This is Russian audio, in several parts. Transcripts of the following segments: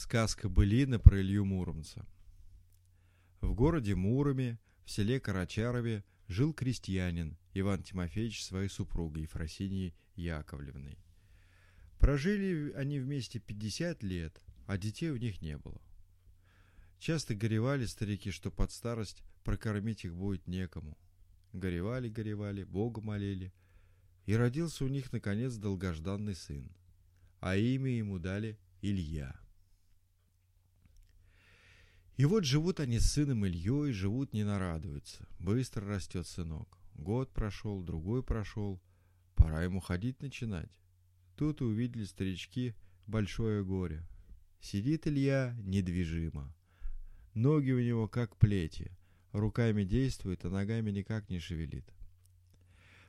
Сказка былина про Илью Муромца. В городе Муроме, в селе Карачарове, жил крестьянин Иван Тимофеевич своей супругой Ефросинией Яковлевной. Прожили они вместе 50 лет, а детей у них не было. Часто горевали старики, что под старость прокормить их будет некому. Горевали, горевали, Бога молили. И родился у них, наконец, долгожданный сын. А имя ему дали Илья. И вот живут они с сыном Ильей, живут не нарадуются. Быстро растет сынок. Год прошел, другой прошел. Пора ему ходить начинать. Тут и увидели старички большое горе. Сидит Илья недвижимо. Ноги у него как плети. Руками действует, а ногами никак не шевелит.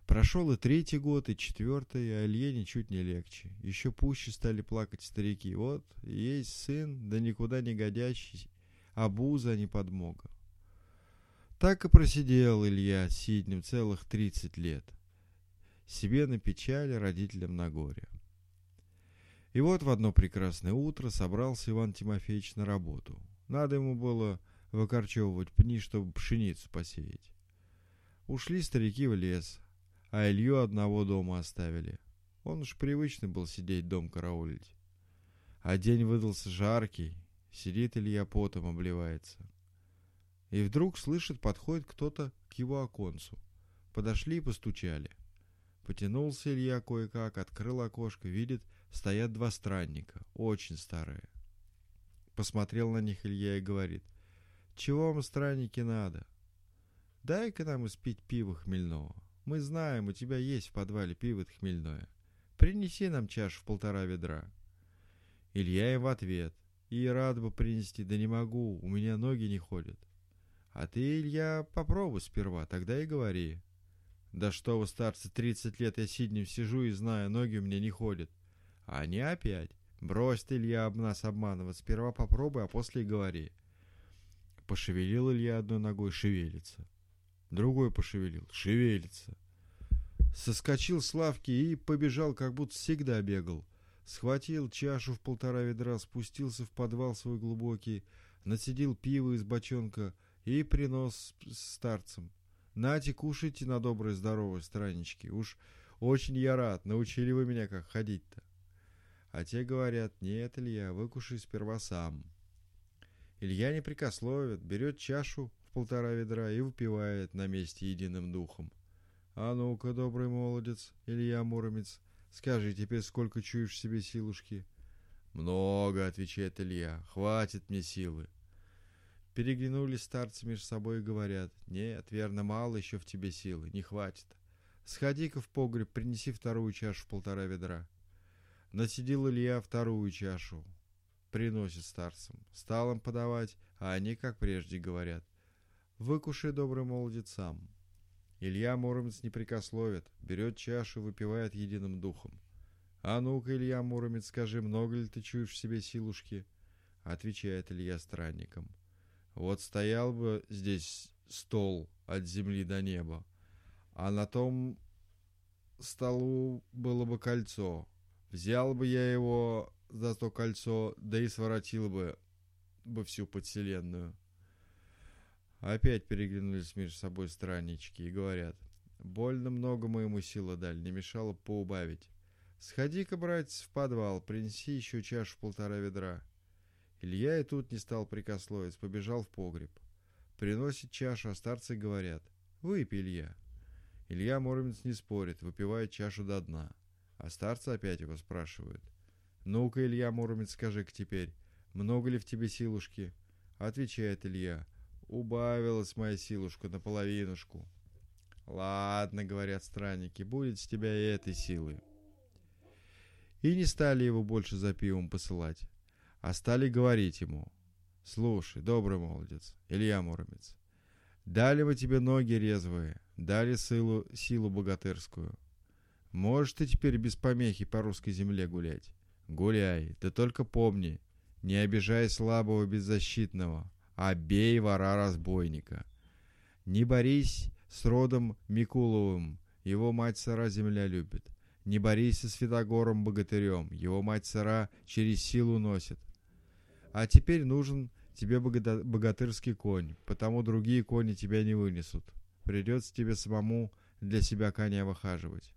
Прошел и третий год, и четвертый, а Илье ничуть не легче. Еще пуще стали плакать старики. Вот, есть сын, да никуда не годящий, обуза, а не подмога. Так и просидел Илья сиднем целых тридцать лет. Себе на печали, родителям на горе. И вот в одно прекрасное утро собрался Иван Тимофеевич на работу. Надо ему было выкорчевывать пни, чтобы пшеницу посеять. Ушли старики в лес, а Илью одного дома оставили. Он уж привычный был сидеть дом караулить. А день выдался жаркий, Сидит Илья потом обливается. И вдруг слышит, подходит кто-то к его оконцу. Подошли и постучали. Потянулся Илья кое-как, открыл окошко, видит, стоят два странника, очень старые. Посмотрел на них Илья и говорит, «Чего вам, странники, надо? Дай-ка нам испить пиво хмельного. Мы знаем, у тебя есть в подвале пиво хмельное. Принеси нам чашу в полтора ведра». Илья им в ответ, и рад бы принести, да не могу, у меня ноги не ходят. А ты, Илья, попробуй сперва, тогда и говори. Да что вы, старцы, тридцать лет я сиднем сижу и знаю, ноги у меня не ходят. А они опять. Брось ты, Илья, об нас обманывать. Сперва попробуй, а после и говори. Пошевелил Илья одной ногой, шевелится. Другой пошевелил, шевелится. Соскочил с лавки и побежал, как будто всегда бегал. Схватил чашу в полтора ведра, спустился в подвал свой глубокий, нацедил пиво из бочонка и принос старцам. Нате, кушайте на доброе здоровое, страннички. Уж очень я рад, научили вы меня, как ходить-то. А те говорят, нет, Илья, выкушай сперва сам. Илья не прикословит, берет чашу в полтора ведра и выпивает на месте единым духом. А ну-ка, добрый молодец, Илья Муромец, Скажи, теперь сколько чуешь в себе силушки? Много, отвечает Илья. Хватит мне силы. Переглянулись старцы между собой и говорят. Нет, верно, мало еще в тебе силы, не хватит. Сходи-ка в погреб, принеси вторую чашу в полтора ведра. Насидел Илья вторую чашу. Приносит старцам. Стал им подавать, а они, как прежде, говорят. Выкушай, добрый молодец, сам. Илья Муромец не берет чашу, выпивает единым духом. «А ну-ка, Илья Муромец, скажи, много ли ты чуешь в себе силушки?» Отвечает Илья странником. «Вот стоял бы здесь стол от земли до неба, а на том столу было бы кольцо. Взял бы я его за то кольцо, да и своротил бы, бы всю подселенную. Опять переглянулись между собой страннички и говорят, «Больно много мы ему силы дали, не мешало поубавить. Сходи-ка, братец, в подвал, принеси еще чашу полтора ведра». Илья и тут не стал прикословить, побежал в погреб. Приносит чашу, а старцы говорят, «Выпей, Илья». Илья Муромец не спорит, выпивает чашу до дна. А старцы опять его спрашивают, «Ну-ка, Илья Муромец, скажи-ка теперь, много ли в тебе силушки?» Отвечает Илья, Убавилась моя силушка наполовинушку. Ладно, говорят странники, будет с тебя и этой силы. И не стали его больше за пивом посылать, а стали говорить ему. Слушай, добрый молодец, Илья Муромец, дали мы тебе ноги резвые, дали силу, силу богатырскую. Можешь ты теперь без помехи по русской земле гулять? Гуляй, да только помни, не обижай слабого беззащитного, а бей вора-разбойника. Не борись с родом Микуловым, его мать сара земля любит. Не борись со Святогором богатырем, его мать сара через силу носит. А теперь нужен тебе богатырский конь, потому другие кони тебя не вынесут. Придется тебе самому для себя коня выхаживать.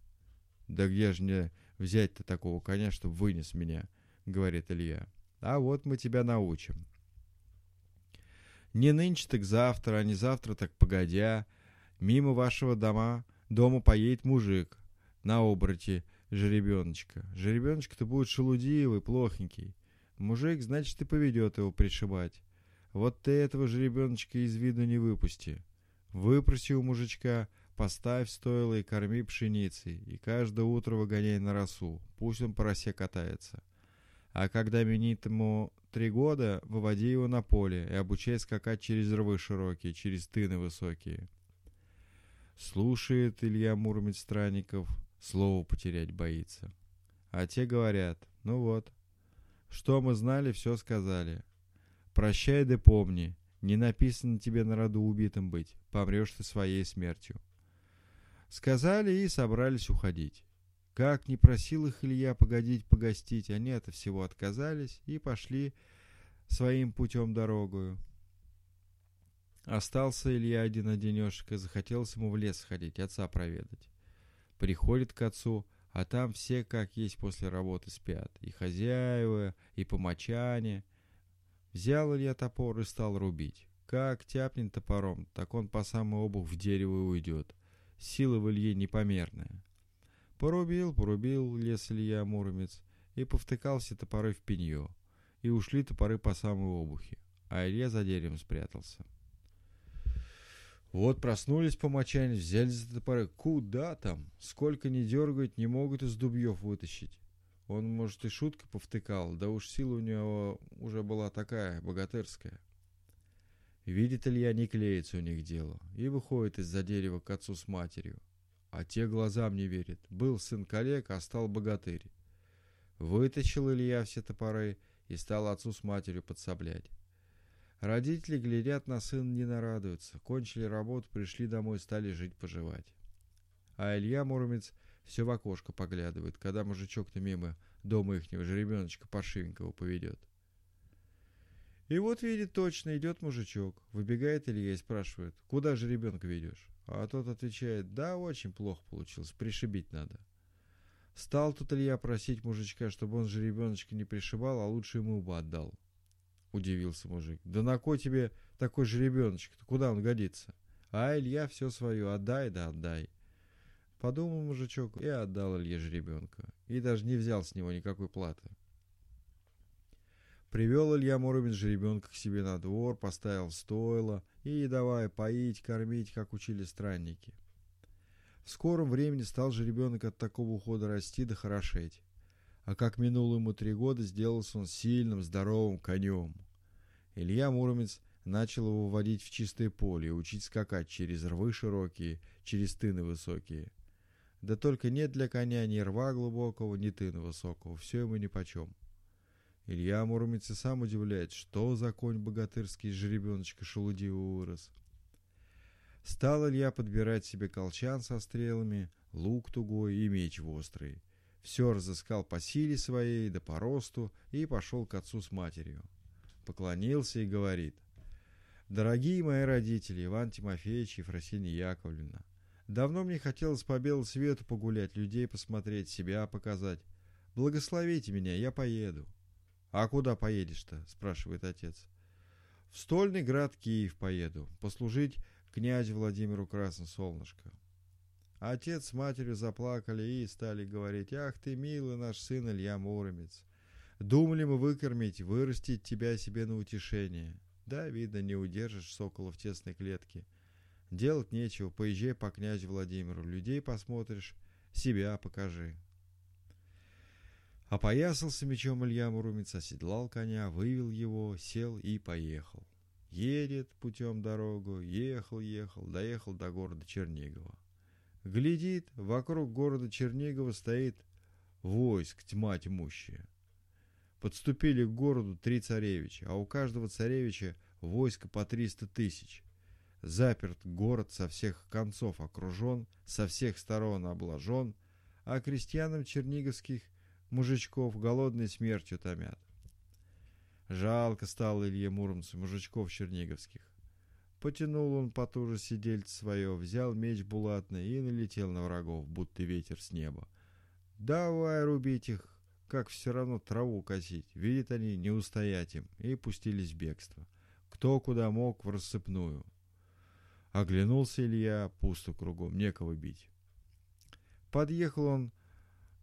Да где же мне взять-то такого коня, чтобы вынес меня, говорит Илья. А вот мы тебя научим. Не нынче, так завтра, а не завтра, так погодя. Мимо вашего дома, дома поедет мужик на обороте жеребеночка. Жеребеночка-то будет шелудивый, плохенький. Мужик, значит, и поведет его пришибать. Вот ты этого жеребеночка из виду не выпусти. Выпроси у мужичка, поставь стойло и корми пшеницей, и каждое утро выгоняй на росу, пусть он по росе катается. А когда минит ему три года, выводи его на поле и обучай скакать через рвы широкие, через тыны высокие. Слушает Илья Муромец Странников, слово потерять боится. А те говорят, ну вот, что мы знали, все сказали. Прощай да помни, не написано тебе на роду убитым быть, помрешь ты своей смертью. Сказали и собрались уходить. Как не просил их Илья погодить погостить, они от всего отказались и пошли своим путем дорогою. Остался Илья один-одинешек, и захотелось ему в лес ходить, отца проведать. Приходит к отцу, а там все, как есть после работы, спят. И хозяева, и помочане. Взял Илья топор и стал рубить. Как тяпнет топором, так он по самый обух в дерево уйдет. Сила в Илье непомерная. Порубил, порубил лес Илья Муромец и повтыкался топоры в пенье. И ушли топоры по самой обухе, а Илья за деревом спрятался. Вот проснулись помочане, взяли за топоры. Куда там? Сколько не дергают, не могут из дубьев вытащить. Он, может, и шутка повтыкал, да уж сила у него уже была такая, богатырская. Видит Илья, не клеится у них дело, и выходит из-за дерева к отцу с матерью. А те глазам не верят. Был сын коллег, а стал богатырь. Вытащил Илья все топоры и стал отцу с матерью подсоблять. Родители глядят на сына, не нарадуются. Кончили работу, пришли домой, стали жить-поживать. А Илья Муромец все в окошко поглядывает, когда мужичок-то мимо дома ихнего жеребеночка паршивенького поведет. И вот видит точно, идет мужичок. Выбегает Илья и спрашивает, куда же ребенка ведешь? А тот отвечает, да, очень плохо получилось, пришибить надо. Стал тут Илья просить мужичка, чтобы он же ребеночка не пришибал, а лучше ему бы отдал. Удивился мужик. Да на кой тебе такой же ребеночек? Куда он годится? А Илья все свое, отдай да отдай. Подумал мужичок и отдал Илье жеребенка. И даже не взял с него никакой платы. Привел Илья Муромец жеребенка к себе на двор, поставил стойло и давай поить, кормить, как учили странники. В скором времени стал же ребенок от такого ухода расти да хорошеть. А как минуло ему три года, сделался он сильным, здоровым конем. Илья Муромец начал его вводить в чистое поле и учить скакать через рвы широкие, через тыны высокие. Да только нет для коня ни рва глубокого, ни тына высокого, все ему нипочем. Илья Муромец и сам удивляет, что за конь богатырский из жеребеночка шелудивого вырос. Стал Илья подбирать себе колчан со стрелами, лук тугой и меч острый. Все разыскал по силе своей, да по росту, и пошел к отцу с матерью. Поклонился и говорит. «Дорогие мои родители, Иван Тимофеевич и Ефросинья Яковлевна, давно мне хотелось по белу свету погулять, людей посмотреть, себя показать. Благословите меня, я поеду». «А куда поедешь-то?» – спрашивает отец. «В стольный град Киев поеду, послужить князю Владимиру Красносолнышко». Отец с матерью заплакали и стали говорить, «Ах ты, милый наш сын Илья Муромец! Думали мы выкормить, вырастить тебя себе на утешение. Да, видно, не удержишь сокола в тесной клетке. Делать нечего, поезжай по князю Владимиру, людей посмотришь, себя покажи». Опоясался мечом Илья Муромец, оседлал коня, вывел его, сел и поехал. Едет путем дорогу, ехал, ехал, доехал до города Чернигова. Глядит, вокруг города Чернигова стоит войск, тьма тьмущая. Подступили к городу три царевича, а у каждого царевича войско по триста тысяч. Заперт город со всех концов окружен, со всех сторон обложен, а крестьянам черниговских мужичков голодной смертью томят. Жалко стало Илье Муромцу мужичков черниговских. Потянул он потуже сидельце свое, взял меч булатный и налетел на врагов, будто ветер с неба. Давай рубить их, как все равно траву косить. Видят они, не устоять им, и пустились в бегство. Кто куда мог в рассыпную. Оглянулся Илья, пусто кругом, некого бить. Подъехал он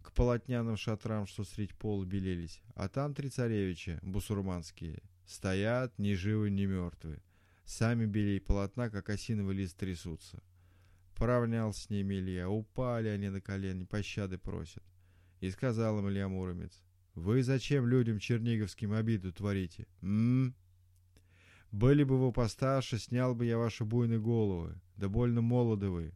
к полотняным шатрам, что средь пола белелись, а там три царевича, бусурманские, стоят ни живы, ни мертвы. Сами белей полотна, как осиновый лист, трясутся. Поравнял с ними Илья, упали они на колени, пощады просят. И сказал им Илья Муромец, «Вы зачем людям черниговским обиду творите? М, Были бы вы постарше, снял бы я ваши буйные головы, да больно молоды вы.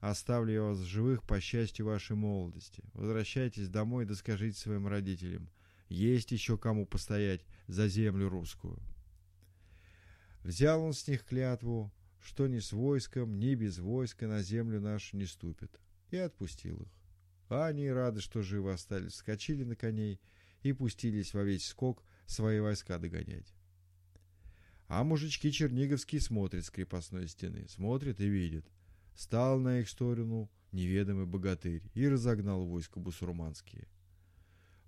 Оставлю я вас живых по счастью вашей молодости. Возвращайтесь домой да скажите своим родителям, есть еще кому постоять за землю русскую». Взял он с них клятву, что ни с войском, ни без войска на землю нашу не ступит, и отпустил их. А они, рады, что живы остались, вскочили на коней и пустились во весь скок свои войска догонять. А мужички черниговские смотрят с крепостной стены, смотрят и видят. Стал на их сторону неведомый богатырь и разогнал войско бусурманские.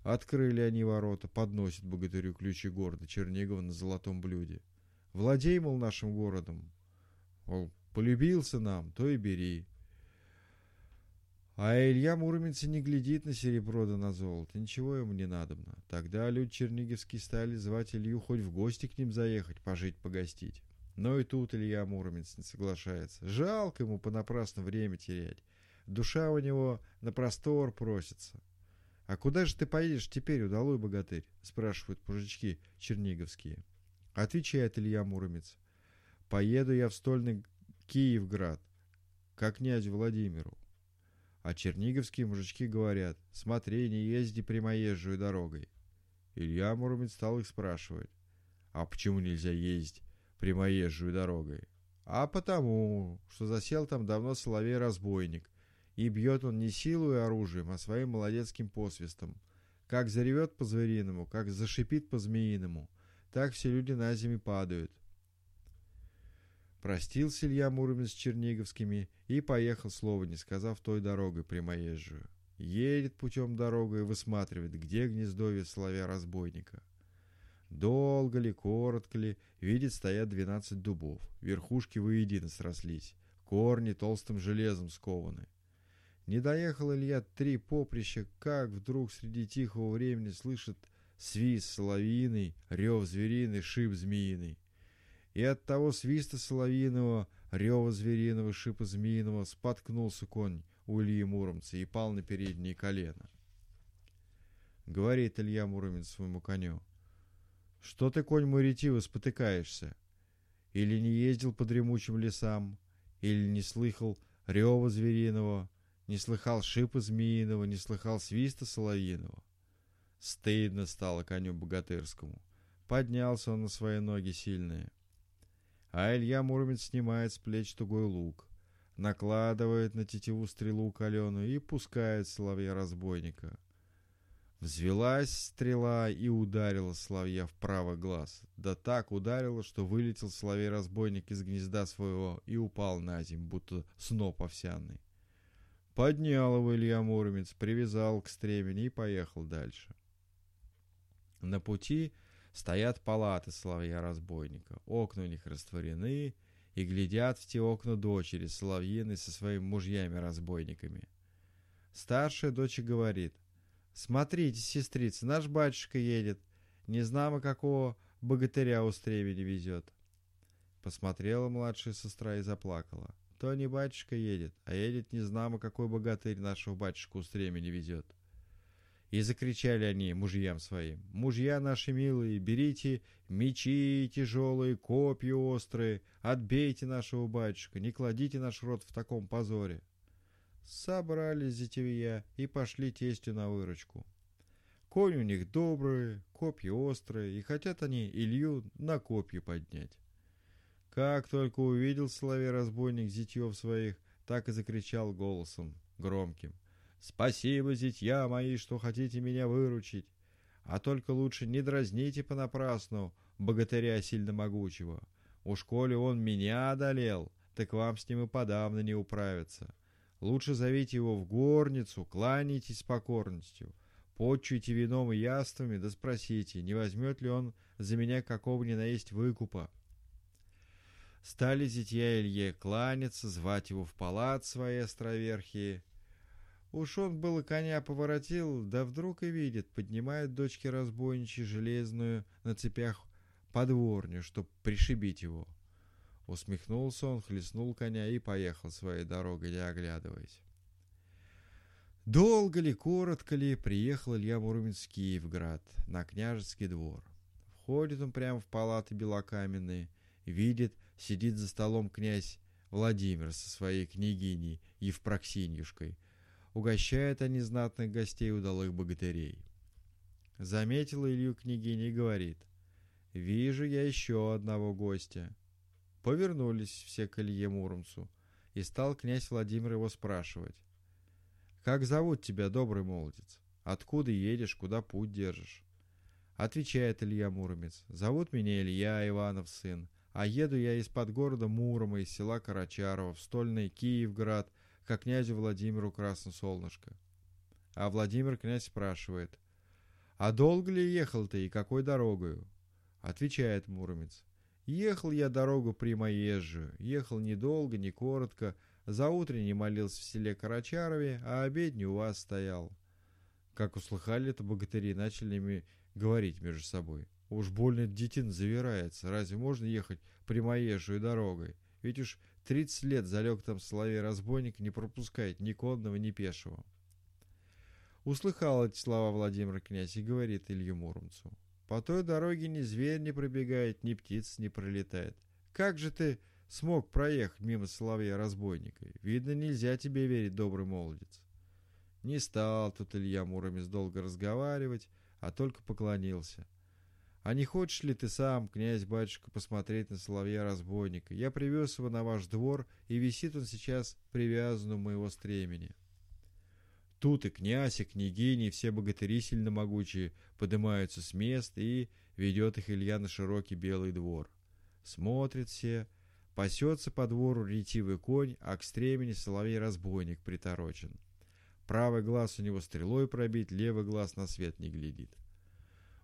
Открыли они ворота, подносят богатырю ключи города Чернигова на золотом блюде. Владей, мол, нашим городом. Мол, полюбился нам, то и бери. А Илья Муромец не глядит на серебро да на золото, ничего ему не надобно. Тогда люди черниговские стали звать Илью хоть в гости к ним заехать, пожить, погостить. Но и тут Илья Муромец не соглашается. Жалко ему понапрасну время терять. Душа у него на простор просится. «А куда же ты поедешь теперь, удалой богатырь?» — спрашивают мужички черниговские. Отвечает Илья Муромец. «Поеду я в стольный Киевград, к князю Владимиру. А черниговские мужички говорят, смотри, не езди прямоезжую дорогой. Илья Муромец стал их спрашивать, а почему нельзя ездить прямоезжую дорогой? А потому, что засел там давно соловей-разбойник, и бьет он не силой и оружием, а своим молодецким посвистом. Как заревет по-звериному, как зашипит по-змеиному, так все люди на зиме падают. Простился Илья Муромец с Черниговскими и поехал, слова не сказав, той дорогой прямоезжую. Едет путем дорогой и высматривает, где гнездовье соловья-разбойника. Долго ли, коротко ли, видит, стоят двенадцать дубов. Верхушки воедино срослись, корни толстым железом скованы. Не доехал Илья три поприща, как вдруг среди тихого времени слышит свист соловьиный, рев звериный, шип змеиный. И от того свиста соловьиного, рева звериного, шипа змеиного споткнулся конь у Ильи Муромца и пал на передние колено. Говорит Илья Муромец своему коню. Что ты, конь мой ретивый, спотыкаешься? Или не ездил по дремучим лесам? Или не слыхал рева звериного? Не слыхал шипа змеиного? Не слыхал свиста соловьиного? Стыдно стало коню богатырскому. Поднялся он на свои ноги сильные. А Илья Муромец снимает с плеч тугой лук, накладывает на тетиву стрелу каленую и пускает соловья-разбойника. Взвелась стрела и ударила соловья в правый глаз. Да так ударила, что вылетел соловей-разбойник из гнезда своего и упал на землю, будто сноп овсяный. Поднял его Илья Муромец, привязал к стремени и поехал дальше. На пути Стоят палаты соловья-разбойника, окна у них растворены, и глядят в те окна дочери соловьины со своими мужьями-разбойниками. Старшая дочь говорит, «Смотрите, сестрица, наш батюшка едет, не знамо какого богатыря у стремени везет». Посмотрела младшая сестра и заплакала. То не батюшка едет, а едет не знамо какой богатырь нашего батюшку у стремени везет. И закричали они мужьям своим, «Мужья наши милые, берите мечи тяжелые, копья острые, отбейте нашего батюшка, не кладите наш род в таком позоре». Собрались зятевья и пошли тестю на выручку. Конь у них добрый, копья острые, и хотят они Илью на копья поднять. Как только увидел соловей-разбойник зятьев своих, так и закричал голосом громким. Спасибо, зятья мои, что хотите меня выручить. А только лучше не дразните понапрасну богатыря сильно могучего. Уж коли он меня одолел, так вам с ним и подавно не управиться. Лучше зовите его в горницу, кланяйтесь с покорностью, почуйте вином и яствами, да спросите, не возьмет ли он за меня какого ни наесть выкупа. Стали зятья Илье кланяться, звать его в палат свои островерхие. Уж он было коня поворотил, да вдруг и видит, поднимает дочки разбойничьи железную на цепях подворню, чтоб пришибить его. Усмехнулся он, хлестнул коня и поехал своей дорогой, не оглядываясь. Долго ли, коротко ли, приехал Илья Муромец в Киевград, на княжеский двор. Входит он прямо в палаты белокаменные, видит, сидит за столом князь Владимир со своей княгиней Евпроксиньюшкой. Угощают они знатных гостей удалых богатырей. Заметила Илью княгиня и говорит, «Вижу я еще одного гостя». Повернулись все к Илье Муромцу, и стал князь Владимир его спрашивать. «Как зовут тебя, добрый молодец? Откуда едешь, куда путь держишь?» Отвечает Илья Муромец. «Зовут меня Илья, Иванов сын, а еду я из-под города Мурома, из села Карачарова, в стольный Киевград, к князю Владимиру Красносолнышко». А Владимир князь спрашивает. «А долго ли ехал ты и какой дорогою?» Отвечает Муромец. Ехал я дорогу прямоезжую, ехал недолго, не коротко, за утренней молился в селе Карачарове, а обедню у вас стоял. Как услыхали это богатыри, начали ми говорить между собой. Уж больно детин завирается, разве можно ехать прямоезжую дорогой? Ведь уж тридцать лет залег там соловей-разбойник, не пропускает ни конного, ни пешего. Услыхал эти слова Владимир князь и говорит Илью Муромцу. По той дороге ни зверь не пробегает, ни птица не пролетает. Как же ты смог проехать мимо соловья-разбойника? Видно, нельзя тебе верить, добрый молодец. Не стал тут Илья Муромец долго разговаривать, а только поклонился. А не хочешь ли ты сам, князь-батюшка, посмотреть на соловья-разбойника? Я привез его на ваш двор, и висит он сейчас привязан у моего стремени. Тут и князь, и княгини, и все богатыри сильно могучие поднимаются с мест, и ведет их Илья на широкий белый двор. Смотрит все, пасется по двору ретивый конь, а к стремени соловей-разбойник приторочен. Правый глаз у него стрелой пробит, левый глаз на свет не глядит.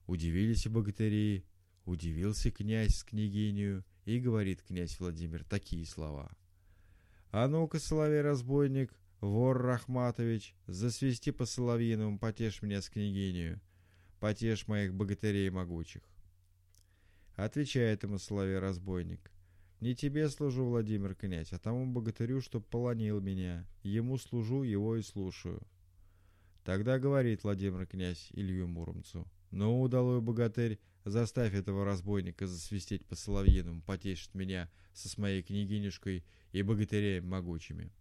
Удивились и богатыри, удивился князь с княгинью, и говорит князь Владимир такие слова. «А ну-ка, соловей-разбойник, Вор Рахматович, засвисти по соловьиному, потешь меня с княгинью, потешь моих богатырей могучих. Отвечает ему соловей разбойник. Не тебе служу, Владимир князь, а тому богатырю, что полонил меня. Ему служу, его и слушаю. Тогда говорит Владимир князь Илью Муромцу. Ну, удалой богатырь, заставь этого разбойника засвистеть по соловьиному, потешит меня со с моей княгинюшкой и богатырями могучими.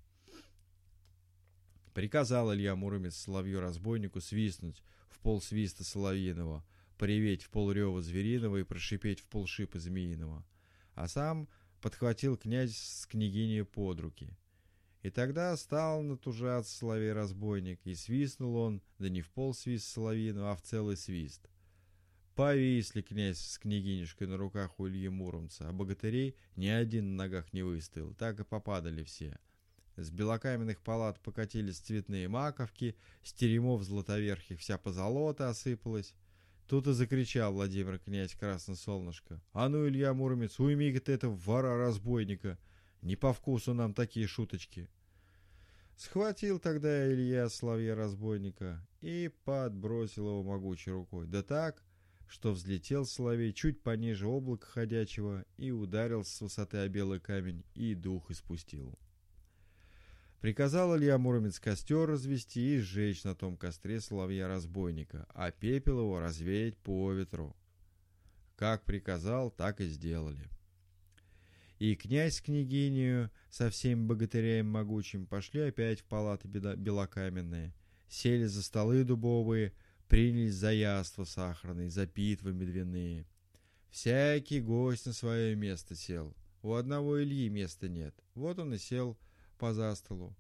Приказал Илья Муромец соловью-разбойнику свистнуть в пол свиста соловьиного, приветь в пол рева звериного и прошипеть в пол шипа змеиного. А сам подхватил князь с княгиней под руки. И тогда стал натужаться соловей-разбойник, и свистнул он, да не в пол свист соловьиного, а в целый свист. Повисли князь с княгинюшкой на руках у Ильи Муромца, а богатырей ни один на ногах не выстоял, так и попадали все. С белокаменных палат покатились цветные маковки, с теремов златоверхих вся позолота осыпалась. Тут и закричал Владимир князь Красносолнышко. «А ну, Илья Муромец, уйми-ка ты этого вора-разбойника! Не по вкусу нам такие шуточки!» Схватил тогда Илья соловья-разбойника и подбросил его могучей рукой. Да так, что взлетел соловей чуть пониже облака ходячего и ударил с высоты о белый камень и дух испустил. Приказал Илья Муромец костер развести и сжечь на том костре соловья-разбойника, а пепел его развеять по ветру. Как приказал, так и сделали. И князь с княгинью со всеми богатырями могучим пошли опять в палаты белокаменные, сели за столы дубовые, принялись за яства сахарные, за питвы медвяные. Всякий гость на свое место сел. У одного Ильи места нет. Вот он и сел по застолу.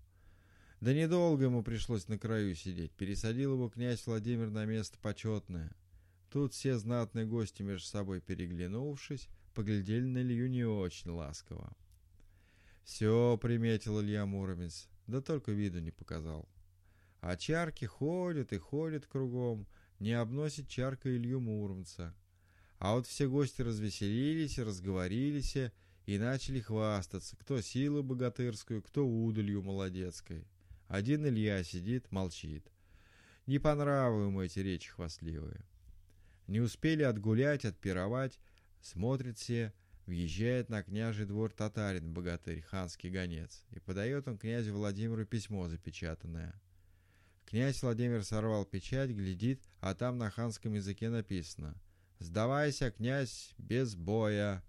Да недолго ему пришлось на краю сидеть. Пересадил его князь Владимир на место почетное. Тут все знатные гости между собой переглянувшись, поглядели на Илью не очень ласково. Все приметил Илья Муромец, да только виду не показал. А чарки ходят и ходят кругом, не обносит чарка Илью Муромца. А вот все гости развеселились, разговорились и начали хвастаться, кто силу богатырскую, кто удалью молодецкой. Один Илья сидит, молчит. Не по нраву ему эти речи хвастливые. Не успели отгулять, отпировать, смотрит все, въезжает на княжий двор татарин, богатырь, ханский гонец, и подает он князю Владимиру письмо запечатанное. Князь Владимир сорвал печать, глядит, а там на ханском языке написано «Сдавайся, князь, без боя,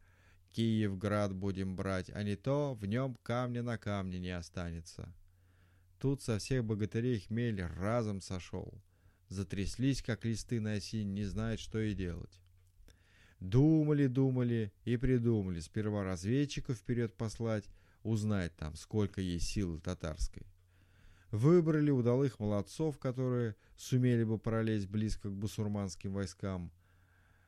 Киевград будем брать, а не то в нем камня на камне не останется». Тут со всех богатырей хмель разом сошел. Затряслись, как листы на осень, не знают, что и делать. Думали, думали и придумали сперва разведчиков вперед послать, узнать там, сколько есть силы татарской. Выбрали удалых молодцов, которые сумели бы пролезть близко к бусурманским войскам,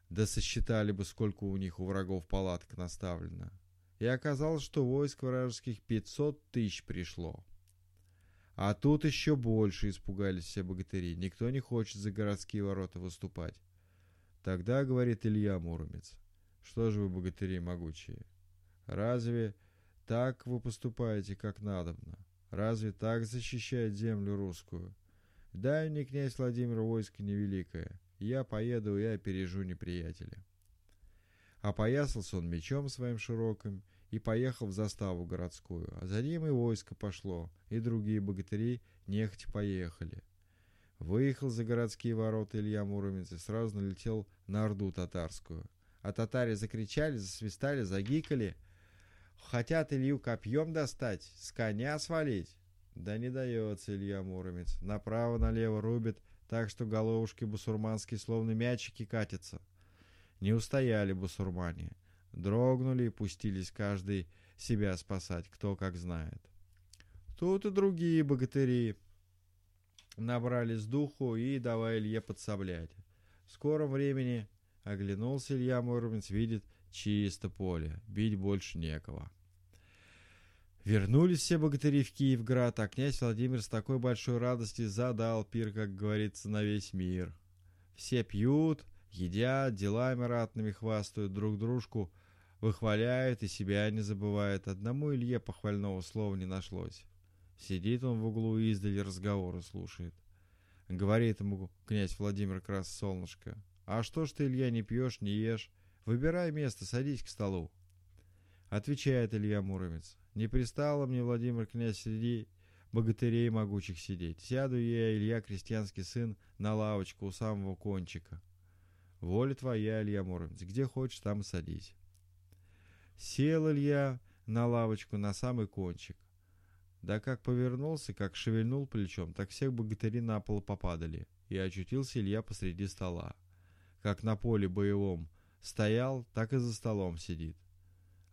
да сосчитали бы, сколько у них у врагов палаток наставлено. И оказалось, что войск вражеских 500 тысяч пришло. А тут еще больше испугались все богатыри. Никто не хочет за городские ворота выступать. Тогда, говорит Илья Муромец, что же вы, богатыри могучие, разве так вы поступаете, как надобно? Разве так защищает землю русскую? Дай мне, князь Владимир, войско невеликое. Я поеду и опережу неприятеля. Опоясался он мечом своим широким и поехал в заставу городскую, а за ним и войско пошло, и другие богатыри нехотя поехали. Выехал за городские ворота Илья Муромец и сразу налетел на Орду татарскую. А татаре закричали, засвистали, загикали. Хотят Илью копьем достать, с коня свалить. Да не дается Илья Муромец. Направо-налево рубит, так что головушки бусурманские словно мячики катятся. Не устояли бусурмане. Дрогнули и пустились каждый себя спасать, кто как знает. Тут и другие богатыри набрались духу и давай Илье подсоблять. В скором времени оглянулся Илья Муромец, видит чисто поле, бить больше некого. Вернулись все богатыри в Киевград, а князь Владимир с такой большой радостью задал пир, как говорится, на весь мир. Все пьют, едят, делами ратными хвастают, друг дружку выхваляют и себя не забывают. Одному Илье похвального слова не нашлось. Сидит он в углу и издали разговоры слушает. Говорит ему князь Владимир Крас Солнышко. А что ж ты, Илья, не пьешь, не ешь? Выбирай место, садись к столу. Отвечает Илья Муромец. Не пристало мне, Владимир князь, среди богатырей могучих сидеть. Сяду я, Илья, крестьянский сын, на лавочку у самого кончика. Воля твоя, Илья Муромец, где хочешь, там и садись. Сел Илья на лавочку на самый кончик. Да как повернулся, как шевельнул плечом, так всех богатыри на пол попадали, и очутился Илья посреди стола. Как на поле боевом стоял, так и за столом сидит.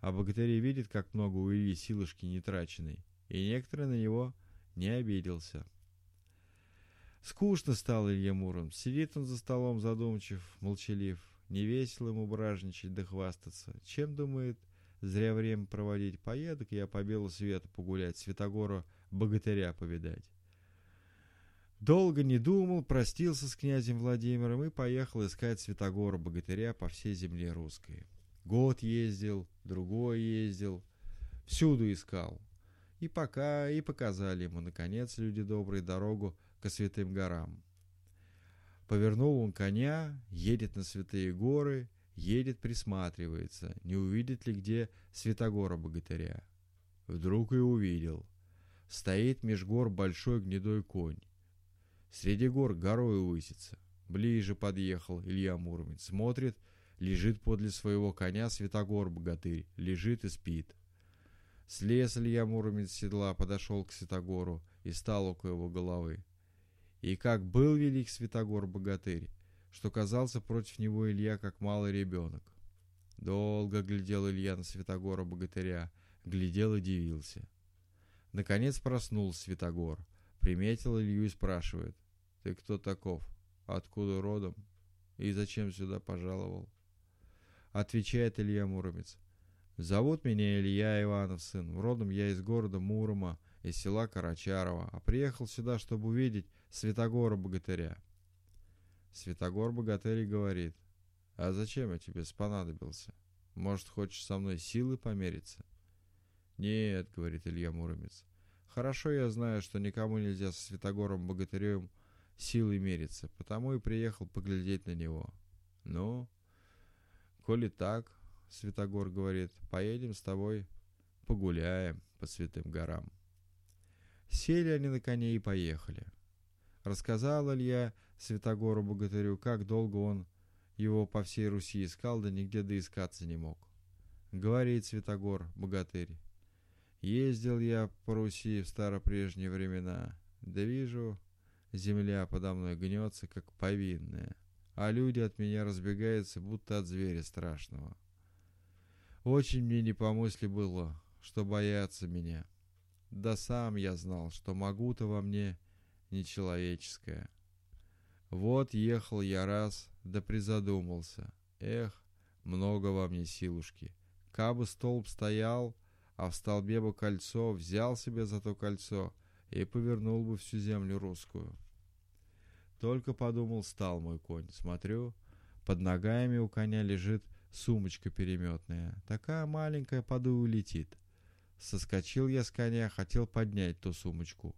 А богатыри видят, как много у Ильи силушки нетраченной, и некоторые на него не обиделся. Скучно стал Илья Муром. Сидит он за столом задумчив, молчалив. Не весело ему бражничать да хвастаться. Чем, думает, Зря время проводить. Поеду я по белу свету погулять, Святогора богатыря повидать. Долго не думал, простился с князем Владимиром и поехал искать Святогора богатыря по всей земле русской. Год ездил, другой ездил, всюду искал. И пока, и показали ему, наконец, люди добрые, дорогу к святым горам. Повернул он коня, едет на святые горы, Едет, присматривается, не увидит ли где Святогора богатыря. Вдруг и увидел. Стоит меж гор большой гнедой конь. Среди гор горой высится. Ближе подъехал Илья Муромец. Смотрит, лежит подле своего коня Святогор богатырь. Лежит и спит. Слез Илья Муромец седла, подошел к Святогору и стал около его головы. И как был велик Святогор богатырь, что казался против него Илья как малый ребенок. Долго глядел Илья на Святогора богатыря, глядел и дивился. Наконец проснулся Святогор, приметил Илью и спрашивает, «Ты кто таков? Откуда родом?» И зачем сюда пожаловал? Отвечает Илья Муромец. Зовут меня Илья Иванов, сын. Родом я из города Мурома, из села Карачарова, а приехал сюда, чтобы увидеть Святогора-богатыря. Святогор-богатырь говорит, а зачем я тебе спонадобился? Может, хочешь со мной силы помериться? Нет, говорит Илья Муромец. Хорошо я знаю, что никому нельзя со Святогором-богатырем силой мериться, потому и приехал поглядеть на него. Ну, коли так, Святогор говорит, поедем с тобой погуляем по святым горам. Сели они на коне и поехали. Рассказал Илья Святогору Богатырю, как долго он его по всей Руси искал, да нигде доискаться не мог. Говорит Святогор Богатырь, ездил я по Руси в старопрежние времена, да вижу, земля подо мной гнется, как повинная, а люди от меня разбегаются, будто от зверя страшного. Очень мне не по мысли было, что боятся меня. Да сам я знал, что могу-то во мне нечеловеческое. Вот ехал я раз, да призадумался. Эх, много во мне силушки. Кабы столб стоял, а в столбе бы кольцо, взял себе за то кольцо и повернул бы всю землю русскую. Только подумал, стал мой конь. Смотрю, под ногами у коня лежит сумочка переметная. Такая маленькая, подую летит. Соскочил я с коня, хотел поднять ту сумочку.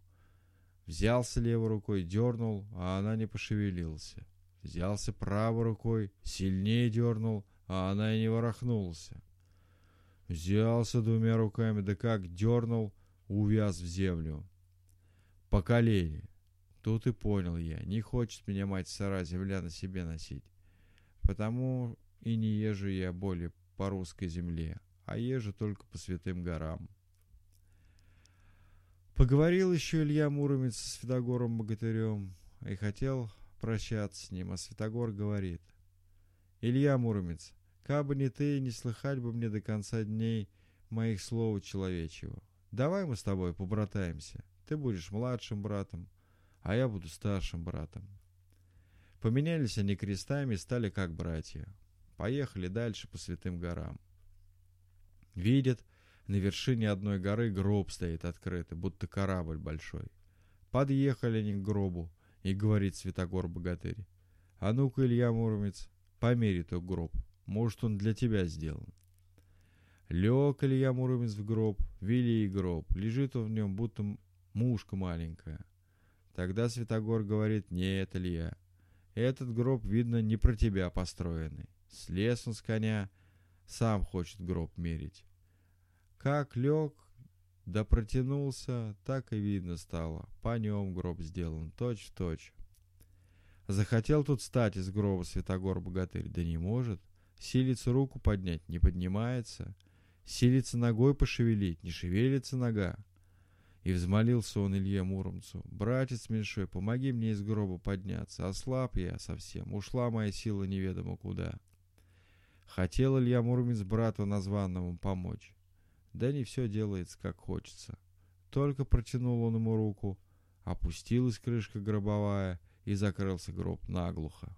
Взялся левой рукой, дернул, а она не пошевелилась. Взялся правой рукой, сильнее дернул, а она и не ворохнулась. Взялся двумя руками, да как дернул, увяз в землю. По колени. Тут и понял я, не хочет меня мать сара земля на себе носить. Потому и не езжу я более по русской земле, а езжу только по святым горам. Поговорил еще Илья Муромец с Святогором Богатырем и хотел прощаться с ним, а Святогор говорит. «Илья Муромец, кабы не ты, не слыхать бы мне до конца дней моих слов человечего. Давай мы с тобой побратаемся. Ты будешь младшим братом, а я буду старшим братом». Поменялись они крестами и стали как братья. Поехали дальше по святым горам. Видят, на вершине одной горы гроб стоит открытый, будто корабль большой. Подъехали они к гробу, и говорит Святогор-богатырь. А ну-ка, Илья Муромец, помери тот гроб, может, он для тебя сделан. Лег Илья Муромец в гроб, вели гроб, лежит он в нем, будто мушка маленькая. Тогда Святогор говорит, нет, Илья, этот гроб, видно, не про тебя построенный. Слез он с коня, сам хочет гроб мерить. Как лег, да протянулся, так и видно стало. По нем гроб сделан, точь в точь. Захотел тут встать из гроба Святогор богатырь, да не может. Силится руку поднять, не поднимается. Силится ногой пошевелить, не шевелится нога. И взмолился он Илье Муромцу. «Братец меньшой, помоги мне из гроба подняться. Ослаб я совсем, ушла моя сила неведомо куда». Хотел Илья Муромец брату названному помочь. Да не все делается, как хочется. Только протянул он ему руку, опустилась крышка гробовая, и закрылся гроб наглухо.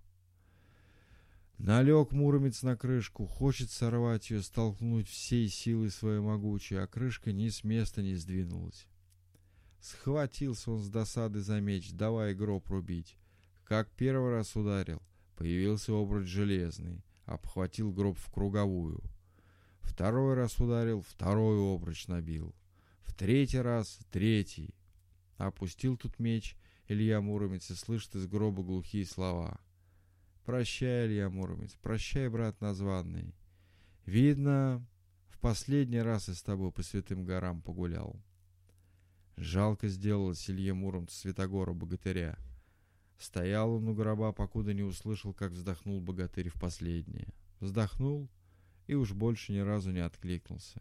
Налег Муромец на крышку, хочет сорвать ее, столкнуть всей силой своей могучей, а крышка ни с места не сдвинулась. Схватился он с досады за меч, давай гроб рубить. Как первый раз ударил, появился обруч железный обхватил гроб в круговую. Второй раз ударил, второй обруч набил. В третий раз — третий. Опустил тут меч Илья Муромец и слышит из гроба глухие слова. «Прощай, Илья Муромец, прощай, брат названный. Видно, в последний раз я с тобой по святым горам погулял». Жалко сделалось Илье Муромцу Святогора богатыря — Стоял он у гроба, покуда не услышал, как вздохнул богатырь в последнее. Вздохнул и уж больше ни разу не откликнулся.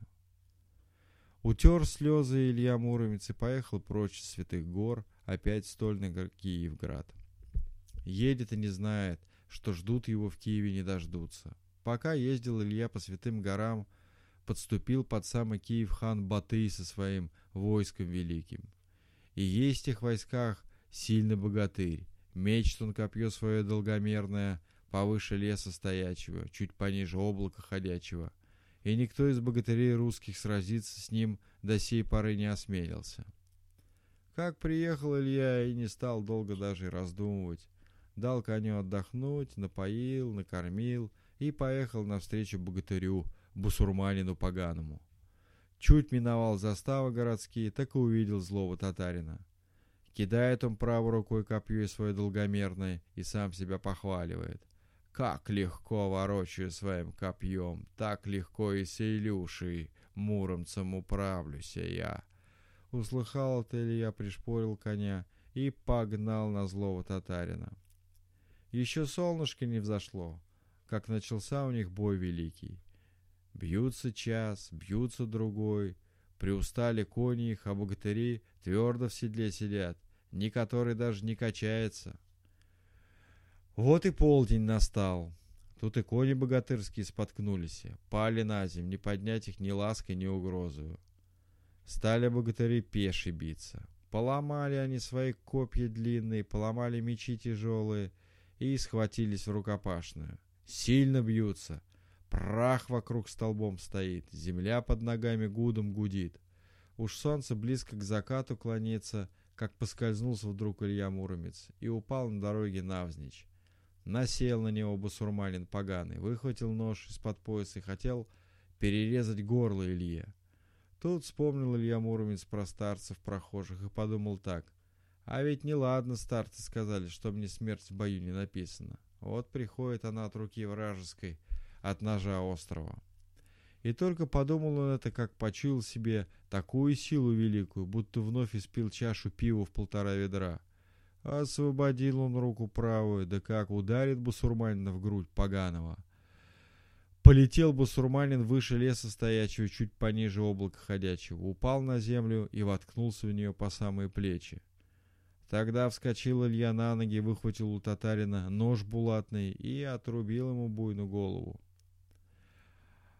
Утер слезы Илья Муромец и поехал прочь с святых гор, опять стольный Киевград. Едет и не знает, что ждут его в Киеве не дождутся. Пока ездил Илья по святым горам, подступил под самый Киев хан Батый со своим войском великим. И есть в войсках сильный богатырь, Мечет он копье свое долгомерное, повыше леса стоячего, чуть пониже облака ходячего, и никто из богатырей русских сразиться с ним до сей поры не осмелился. Как приехал Илья и не стал долго даже раздумывать, дал коню отдохнуть, напоил, накормил и поехал навстречу богатырю, бусурманину поганому. Чуть миновал заставы городские, так и увидел злого татарина. Кидает он правой рукой копье свое долгомерное и сам себя похваливает. Как легко ворочаю своим копьем, так легко и с Илюшей, муромцем управлюся я. Услыхал это Илья, пришпорил коня и погнал на злого татарина. Еще солнышко не взошло, как начался у них бой великий. Бьются час, бьются другой, приустали кони их, а богатыри твердо в седле сидят, ни который даже не качается. Вот и полдень настал. Тут и кони богатырские споткнулись, пали на землю, не поднять их ни лаской, ни угрозою. Стали богатыри пеши биться. Поломали они свои копья длинные, поломали мечи тяжелые и схватились в рукопашную. Сильно бьются. Прах вокруг столбом стоит, земля под ногами гудом гудит. Уж солнце близко к закату клонится, как поскользнулся вдруг Илья Муромец и упал на дороге навзничь. Насел на него бусурманин поганый, выхватил нож из-под пояса и хотел перерезать горло Илье. Тут вспомнил Илья Муромец про старцев прохожих и подумал так. А ведь неладно старцы сказали, что мне смерть в бою не написана. Вот приходит она от руки вражеской, от ножа острова. И только подумал он это, как почуял себе такую силу великую, будто вновь испил чашу пива в полтора ведра. Освободил он руку правую, да как ударит бусурманина в грудь поганого. Полетел бусурманин выше леса стоячего, чуть пониже облака ходячего, упал на землю и воткнулся в нее по самые плечи. Тогда вскочил Илья на ноги, выхватил у татарина нож булатный и отрубил ему буйну голову.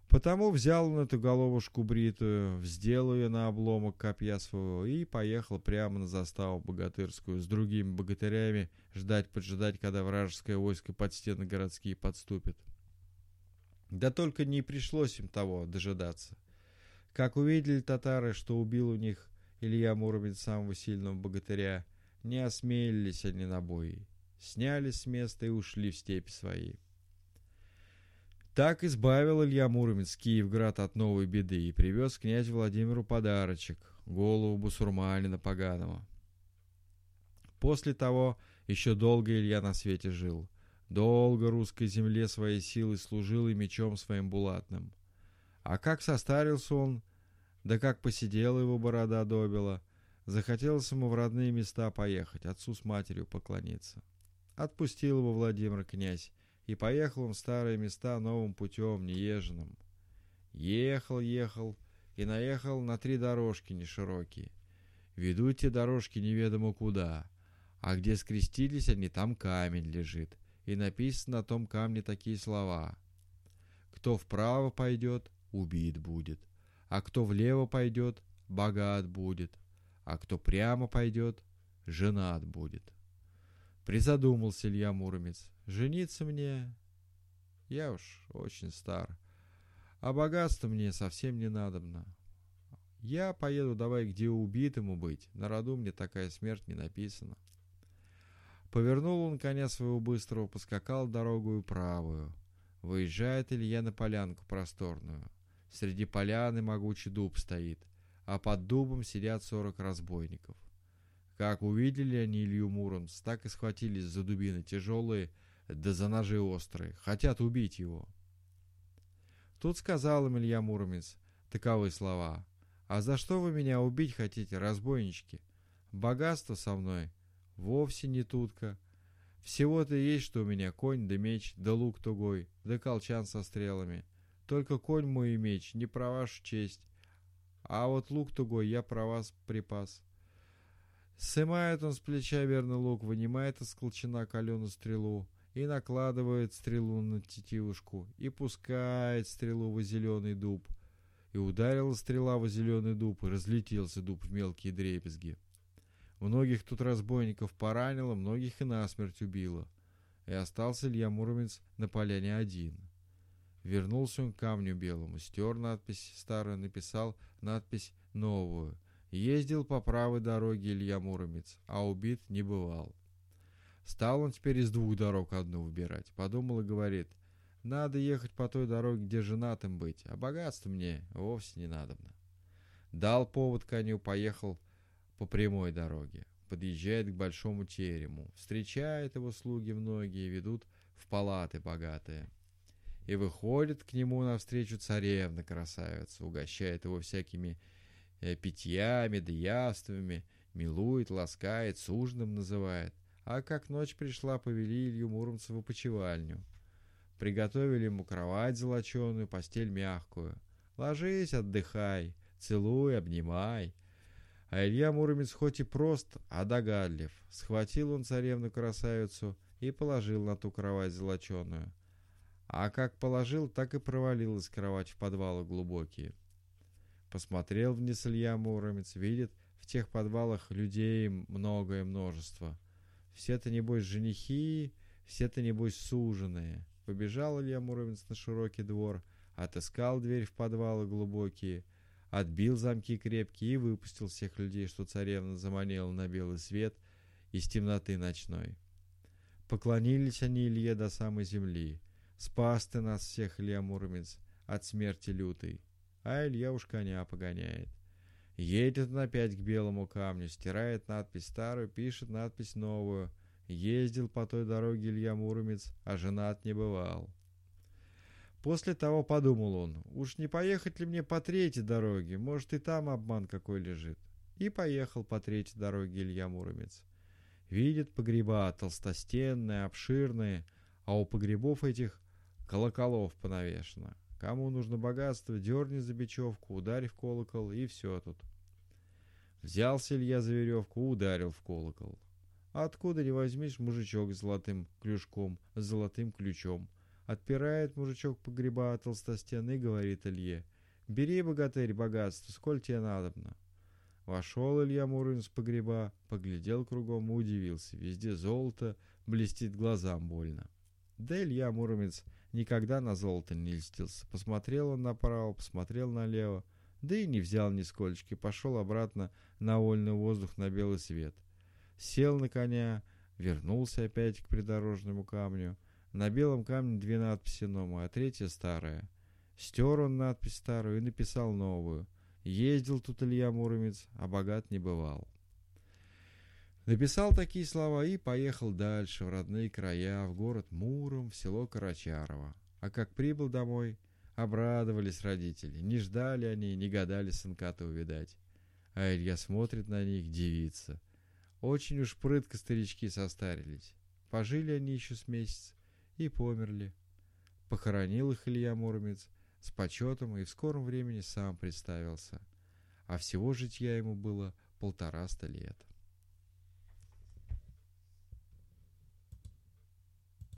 Потому взял он эту головушку бритую, вздел ее на обломок копья своего и поехал прямо на заставу богатырскую с другими богатырями ждать-поджидать, когда вражеское войско под стены городские подступит. Да только не пришлось им того дожидаться. Как увидели татары, что убил у них Илья Муромец самого сильного богатыря, не осмелились они на бои, снялись с места и ушли в степи свои. Так избавил Илья Муромец Киевград от новой беды и привез князь Владимиру подарочек — голову бусурманина поганого. После того еще долго Илья на свете жил. Долго русской земле своей силой служил и мечом своим булатным. А как состарился он, да как посидела его борода добила, захотелось ему в родные места поехать, отцу с матерью поклониться. Отпустил его Владимир князь, и поехал он в старые места новым путем, неезженным. Ехал, ехал и наехал на три дорожки неширокие. Ведут те дорожки неведомо куда, а где скрестились они, там камень лежит, и написано на том камне такие слова. Кто вправо пойдет, убит будет, а кто влево пойдет, богат будет, а кто прямо пойдет, женат будет. Призадумался Илья Муромец. Жениться мне? Я уж очень стар. А богатство мне совсем не надобно. Я поеду давай где убитому быть. На роду мне такая смерть не написана. Повернул он коня своего быстрого, поскакал дорогую правую. Выезжает Илья на полянку просторную. Среди поляны могучий дуб стоит, а под дубом сидят сорок разбойников. Как увидели они Илью Муромца, так и схватились за дубины тяжелые, да за ножи острые. Хотят убить его. Тут сказал им Илья Муромец таковы слова. «А за что вы меня убить хотите, разбойнички? Богатство со мной вовсе не тутка. Всего-то есть, что у меня конь да меч, да лук тугой, да колчан со стрелами. Только конь мой и меч, не про вашу честь. А вот лук тугой я про вас припас. Сымает он с плеча верный лук, вынимает из колчана каленую стрелу и накладывает стрелу на тетивушку и пускает стрелу в зеленый дуб. И ударила стрела в зеленый дуб, и разлетелся дуб в мелкие дребезги. Многих тут разбойников поранило, многих и насмерть убило. и остался Илья Муромец на поляне один. Вернулся он к камню белому, стер надпись старую, написал надпись новую. Ездил по правой дороге Илья Муромец, а убит не бывал. Стал он теперь из двух дорог одну выбирать. Подумал и говорит, надо ехать по той дороге, где женатым быть, а богатство мне вовсе не надобно. Дал повод коню, поехал по прямой дороге. Подъезжает к большому терему. Встречает его слуги многие, ведут в палаты богатые. И выходит к нему навстречу царевна красавица, угощает его всякими питьями да явствами, милует, ласкает, сужным называет. А как ночь пришла, повели Илью Муромца в опочивальню. Приготовили ему кровать золоченую, постель мягкую. Ложись, отдыхай, целуй, обнимай. А Илья Муромец хоть и прост, а догадлив. Схватил он царевну-красавицу и положил на ту кровать золоченую. А как положил, так и провалилась кровать в подвалы глубокие. Посмотрел вниз Илья Муромец, видит, в тех подвалах людей многое множество — все-то, небось, женихи, все-то, небось, суженые. Побежал Илья Муромец на широкий двор, отыскал дверь в подвалы глубокие, отбил замки крепкие и выпустил всех людей, что царевна заманила на белый свет из темноты ночной. Поклонились они Илье до самой земли. Спас ты нас всех, Илья Муромец, от смерти лютой. А Илья уж коня погоняет. Едет он опять к белому камню, стирает надпись старую, пишет надпись новую. Ездил по той дороге Илья Муромец, а женат не бывал. После того подумал он, уж не поехать ли мне по третьей дороге, может и там обман какой лежит. И поехал по третьей дороге Илья Муромец. Видит погреба толстостенные, обширные, а у погребов этих колоколов понавешено. Кому нужно богатство, дерни за бечевку, ударь в колокол, и все тут. Взялся Илья за веревку, ударил в колокол. Откуда не возьмешь мужичок с золотым клюшком, с золотым ключом. Отпирает мужичок погреба от толстостены говорит Илье, «Бери, богатырь, богатство, сколь тебе надобно». Вошел Илья Мурин с погреба, поглядел кругом и удивился. Везде золото, блестит глазам больно. Да Илья Муромец никогда на золото не льстился. Посмотрел он направо, посмотрел налево, да и не взял нисколько, пошел обратно на вольный воздух на белый свет. Сел на коня, вернулся опять к придорожному камню. На белом камне две надписи новые, а третья старая. Стер он надпись старую и написал новую. Ездил тут Илья Муромец, а богат не бывал. Написал такие слова и поехал дальше, в родные края, в город Муром, в село Карачарово. А как прибыл домой, обрадовались родители. Не ждали они, не гадали сынка-то увидать. А Илья смотрит на них, девица. Очень уж прытко старички состарились. Пожили они еще с месяц и померли. Похоронил их Илья Муромец с почетом и в скором времени сам представился. А всего житья ему было полтораста лет.